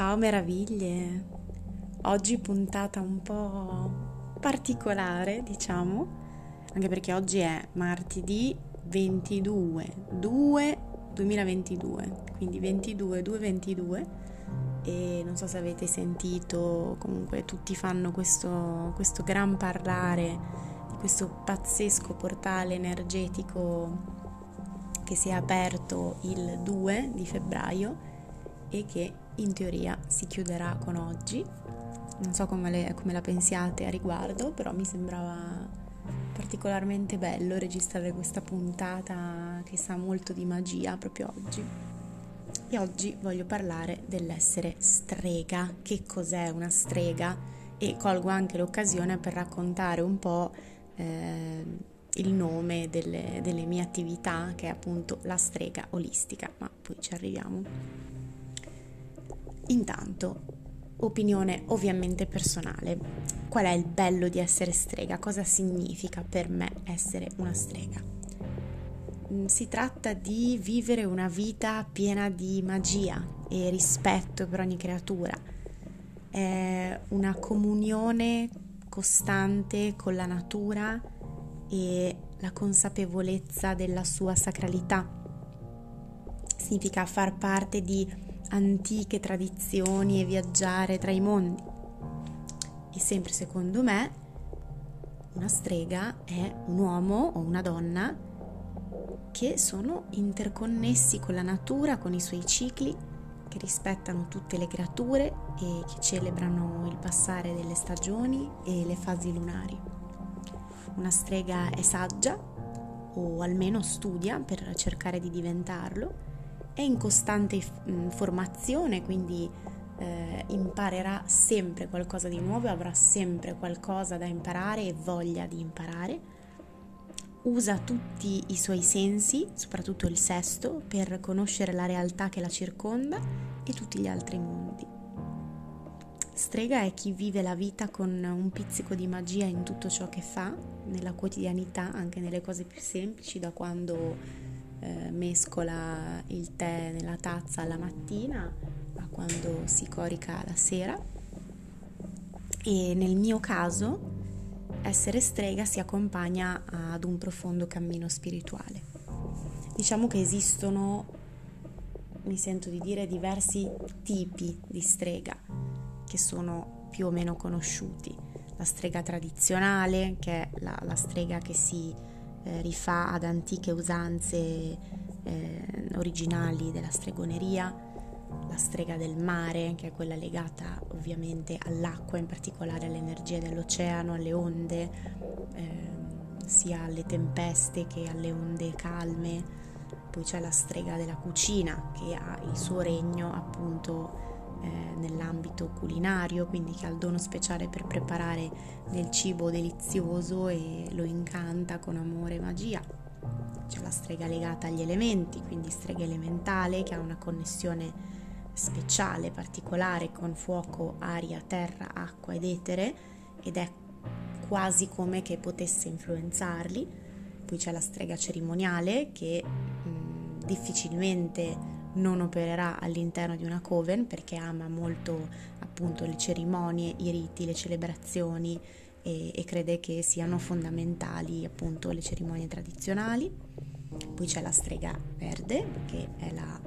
Ciao meraviglie! Oggi puntata un po' particolare, diciamo, anche perché oggi è martedì 22 2 2022, quindi 22 2 22 e non so se avete sentito, comunque tutti fanno questo, questo gran parlare di questo pazzesco portale energetico che si è aperto il 2 di febbraio e che in teoria si chiuderà con oggi. Non so come, le, come la pensiate a riguardo, però mi sembrava particolarmente bello registrare questa puntata che sa molto di magia proprio oggi. E oggi voglio parlare dell'essere strega. Che cos'è una strega? E colgo anche l'occasione per raccontare un po' eh, il nome delle, delle mie attività, che è appunto la strega olistica, ma poi ci arriviamo. Intanto, opinione ovviamente personale. Qual è il bello di essere strega? Cosa significa per me essere una strega? Mm, si tratta di vivere una vita piena di magia e rispetto per ogni creatura. È una comunione costante con la natura e la consapevolezza della sua sacralità. Significa far parte di antiche tradizioni e viaggiare tra i mondi. E sempre secondo me una strega è un uomo o una donna che sono interconnessi con la natura, con i suoi cicli, che rispettano tutte le creature e che celebrano il passare delle stagioni e le fasi lunari. Una strega è saggia o almeno studia per cercare di diventarlo è in costante mm, formazione, quindi eh, imparerà sempre qualcosa di nuovo, avrà sempre qualcosa da imparare e voglia di imparare. Usa tutti i suoi sensi, soprattutto il sesto, per conoscere la realtà che la circonda e tutti gli altri mondi. Strega è chi vive la vita con un pizzico di magia in tutto ciò che fa, nella quotidianità, anche nelle cose più semplici, da quando eh, mescola il tè nella tazza la mattina a quando si corica la sera e nel mio caso essere strega si accompagna ad un profondo cammino spirituale. Diciamo che esistono, mi sento di dire, diversi tipi di strega che sono più o meno conosciuti. La strega tradizionale, che è la, la strega che si eh, rifà ad antiche usanze eh, originali della stregoneria, la strega del mare, che è quella legata ovviamente all'acqua, in particolare alle energie dell'oceano, alle onde, eh, sia alle tempeste che alle onde calme. Poi c'è la strega della cucina che ha il suo regno appunto eh, nell'ambito culinario, quindi che ha il dono speciale per preparare del cibo delizioso e lo incanta con amore e magia. C'è la strega legata agli elementi, quindi strega elementale che ha una connessione speciale, particolare con fuoco, aria, terra, acqua ed etere ed è quasi come che potesse influenzarli. Poi c'è la strega cerimoniale che mh, difficilmente non opererà all'interno di una coven perché ama molto appunto le cerimonie, i riti, le celebrazioni e, e crede che siano fondamentali appunto le cerimonie tradizionali. Poi c'è la strega verde che è la,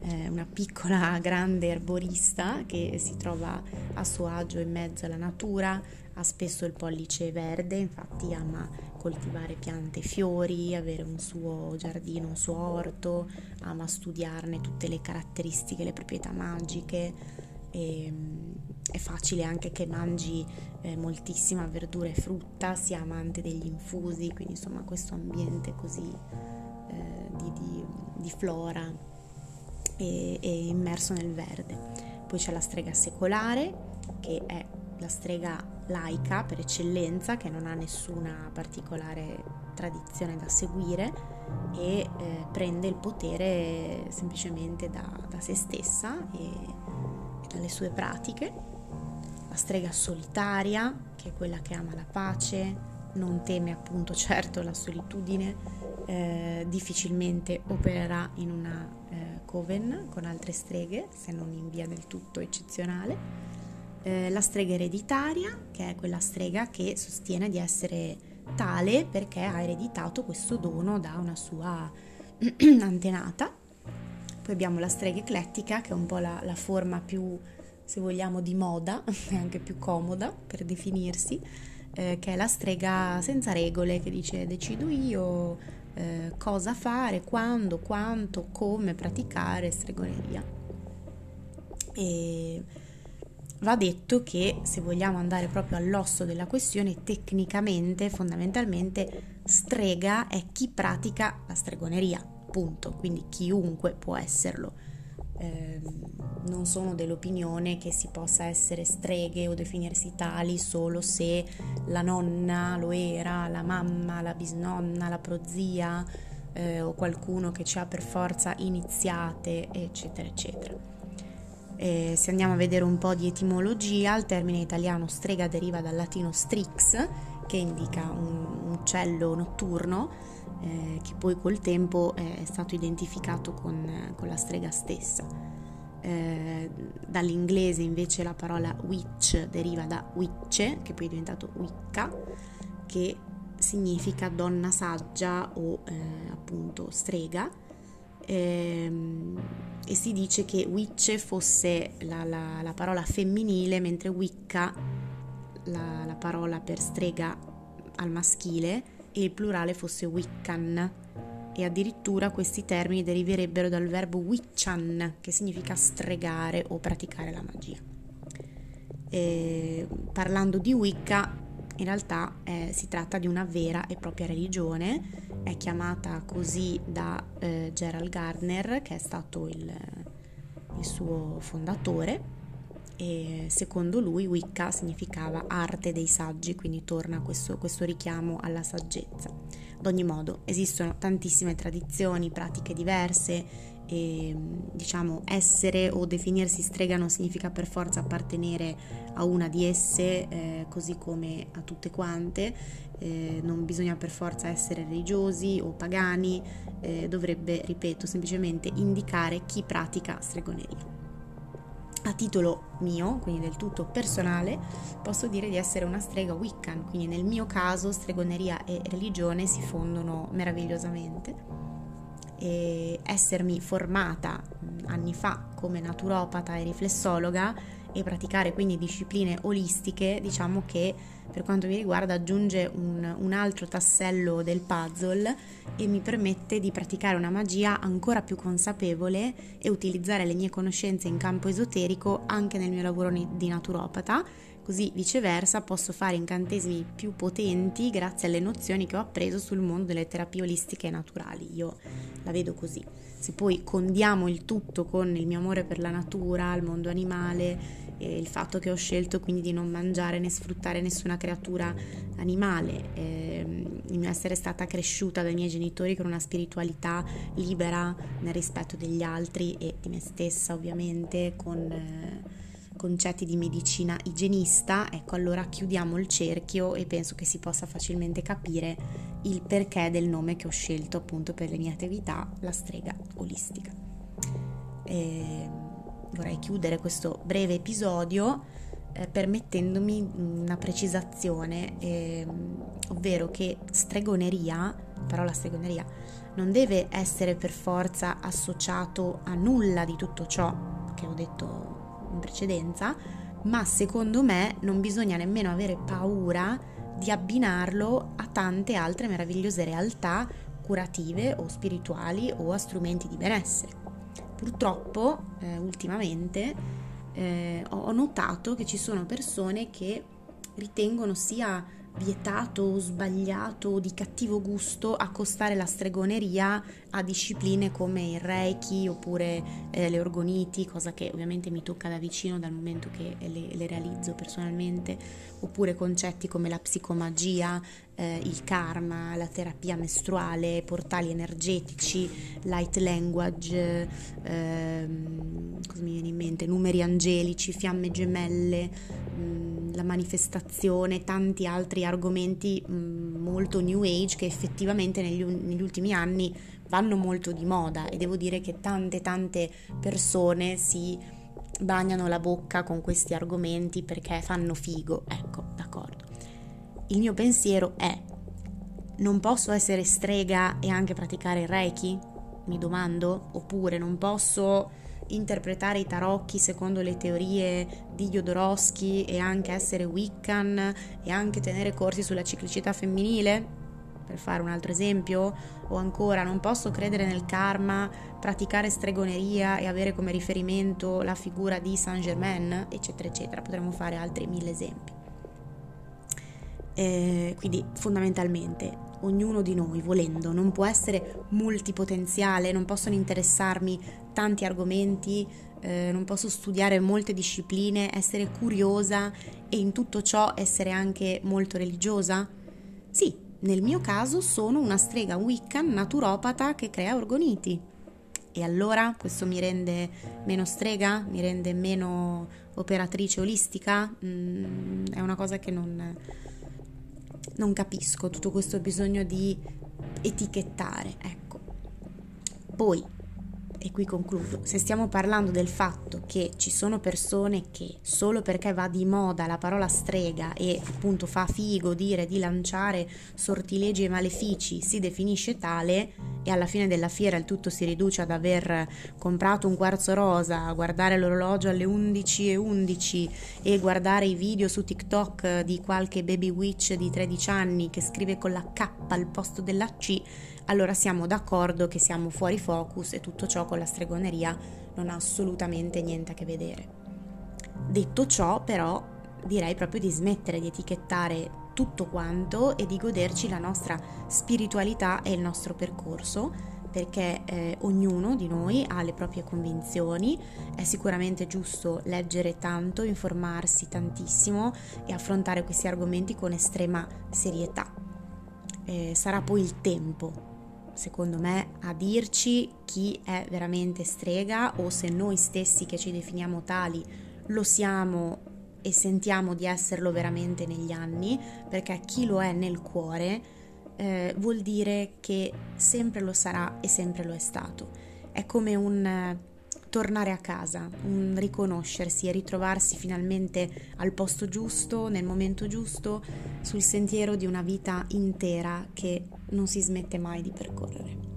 eh, una piccola grande erborista che si trova a suo agio in mezzo alla natura, ha spesso il pollice verde, infatti ama coltivare piante e fiori, avere un suo giardino, un suo orto, ama studiarne tutte le caratteristiche, le proprietà magiche. E, ehm, è facile anche che mangi eh, moltissima verdura e frutta, sia amante degli infusi, quindi insomma questo ambiente così eh, di, di, di, flora e, e immerso nel verde. Poi c'è la strega secolare che è la strega laica per eccellenza che non ha nessuna particolare tradizione da seguire e eh, prende il potere semplicemente da, da se stessa e, e dalle sue pratiche. La strega solitaria che è quella che ama la pace, non teme appunto certo la solitudine, eh, difficilmente opererà in una eh, coven con altre streghe, se non in via del tutto eccezionale. Eh, la strega ereditaria, che è quella strega che sostiene di essere tale perché ha ereditato questo dono da una sua antenata. Poi abbiamo la strega eclettica, che è un po' la, la forma più, se vogliamo, di moda e anche più comoda per definirsi, eh, che è la strega senza regole, che dice decido io eh, cosa fare, quando, quanto, come praticare stregoneria. E Va detto che se vogliamo andare proprio all'osso della questione, tecnicamente, fondamentalmente, strega è chi pratica la stregoneria, punto. Quindi chiunque può esserlo. Eh, non sono dell'opinione che si possa essere streghe o definirsi tali solo se la nonna lo era, la mamma, la bisnonna, la prozia eh, o qualcuno che ci ha per forza iniziate, eccetera, eccetera. Eh, se andiamo a vedere un po' di etimologia, il termine italiano strega deriva dal latino strix, che indica un uccello notturno, eh, che poi col tempo è stato identificato con, con la strega stessa. Eh, dall'inglese invece la parola witch deriva da witche, che poi è diventato wicca, che significa donna saggia o eh, appunto strega ehm, e si dice che witch fosse la, la, la parola femminile mentre wicca la, la, parola per strega al maschile e il plurale fosse wiccan e addirittura questi termini deriverebbero dal verbo wiccan che significa stregare o praticare la magia. E, parlando di Wicca in realtà eh, si tratta di una vera e propria religione è chiamata così da eh, Gerald Gardner, che è stato il, il suo fondatore, e secondo lui Wicca significava arte dei saggi, quindi torna questo, questo richiamo alla saggezza. Ad ogni modo, esistono tantissime tradizioni, pratiche diverse e diciamo essere o definirsi strega non significa per forza appartenere a una di esse, eh, così come a tutte quante, eh, non bisogna per forza essere religiosi o pagani, eh, dovrebbe, ripeto, semplicemente indicare chi pratica stregoneria. A titolo mio, quindi del tutto personale, posso dire di essere una strega Wiccan, quindi nel mio caso stregoneria e religione si fondono meravigliosamente e essermi formata anni fa come naturopata e riflessologa e praticare quindi discipline olistiche, diciamo che per quanto mi riguarda aggiunge un, un, altro tassello del puzzle e mi permette di praticare una magia ancora più consapevole e utilizzare le mie conoscenze in campo esoterico anche nel mio lavoro di naturopata Così viceversa posso fare incantesimi più potenti grazie alle nozioni che ho appreso sul mondo delle terapie olistiche naturali. Io la vedo così. Se poi condiamo il tutto con il mio amore per la natura, il mondo animale, il fatto che ho scelto quindi di non mangiare né sfruttare nessuna creatura animale, ehm, il mio essere stata cresciuta dai miei genitori con una spiritualità libera nel rispetto degli altri e di me stessa ovviamente con... Eh, concetti di medicina igienista, ecco allora chiudiamo il cerchio e penso che si possa facilmente capire il perché del nome che ho scelto appunto per le mie attività, la strega olistica. E vorrei chiudere questo breve episodio eh, permettendomi una precisazione, eh, ovvero che stregoneria, la parola stregoneria, non deve essere per forza associato a nulla di tutto ciò che ho detto in precedenza, ma secondo me non bisogna nemmeno avere paura di abbinarlo a tante altre meravigliose realtà curative o spirituali o a strumenti di benessere. Purtroppo, eh, ultimamente, eh, ho notato che ci sono persone che ritengono sia vietato o sbagliato o di cattivo gusto accostare la stregoneria a discipline come il reiki oppure eh, le orgoniti, cosa che ovviamente mi tocca da vicino dal momento che le, le realizzo personalmente, oppure concetti come la psicomagia, eh, il karma, la terapia mestruale, portali energetici, light language, ehm, cosa mi viene in mente, numeri angelici, fiamme gemelle, la manifestazione, tanti altri argomenti molto new age che effettivamente negli, negli ultimi anni vanno molto di moda e devo dire che tante tante persone si bagnano la bocca con questi argomenti perché fanno figo, ecco, d'accordo. Il mio pensiero è non posso essere strega e anche praticare Reiki? Mi domando, oppure non posso interpretare i tarocchi secondo le teorie di Jodorowsky e anche essere Wiccan e anche tenere corsi sulla ciclicità femminile? Per fare un altro esempio, o ancora non posso credere nel karma, praticare stregoneria e avere come riferimento la figura di Saint Germain, eccetera, eccetera. Potremmo fare altri mille esempi. Eh, quindi fondamentalmente ognuno di noi, volendo, non può essere multipotenziale, non possono interessarmi tanti argomenti, eh, non posso studiare molte discipline, essere curiosa e in tutto ciò essere anche molto religiosa? Sì, nel mio caso sono una strega Wiccan naturopata che crea orgoniti. E allora questo mi rende meno strega? Mi rende meno operatrice olistica? Mm, è una cosa che non, non capisco, tutto questo bisogno di etichettare, ecco. Poi e qui concludo, se stiamo parlando del fatto che ci sono persone che solo perché va di moda la parola strega e appunto fa figo dire di lanciare sortilegi e malefici si definisce tale e alla fine della fiera il tutto si riduce ad aver comprato un quarzo rosa, guardare l'orologio alle 11.11 11 e guardare i video su TikTok di qualche baby witch di 13 anni che scrive con la K al posto della C, allora siamo d'accordo che siamo fuori focus e tutto ciò con la stregoneria non ha assolutamente niente a che vedere. Detto ciò, però, direi proprio di smettere di etichettare tutto quanto e di goderci la nostra spiritualità e il nostro percorso perché eh, ognuno di noi ha le proprie convinzioni, è sicuramente giusto leggere tanto, informarsi tantissimo e affrontare questi argomenti con estrema serietà. Eh, sarà poi il tempo secondo me, a dirci chi è veramente strega o se noi stessi che ci definiamo tali lo siamo e sentiamo di esserlo veramente negli anni, perché chi lo è nel cuore eh, vuol dire che sempre lo sarà e sempre lo è stato. È come un tornare a casa, un riconoscersi e ritrovarsi finalmente al posto giusto, nel momento giusto, sul sentiero di una vita intera che non si smette mai di percorrere.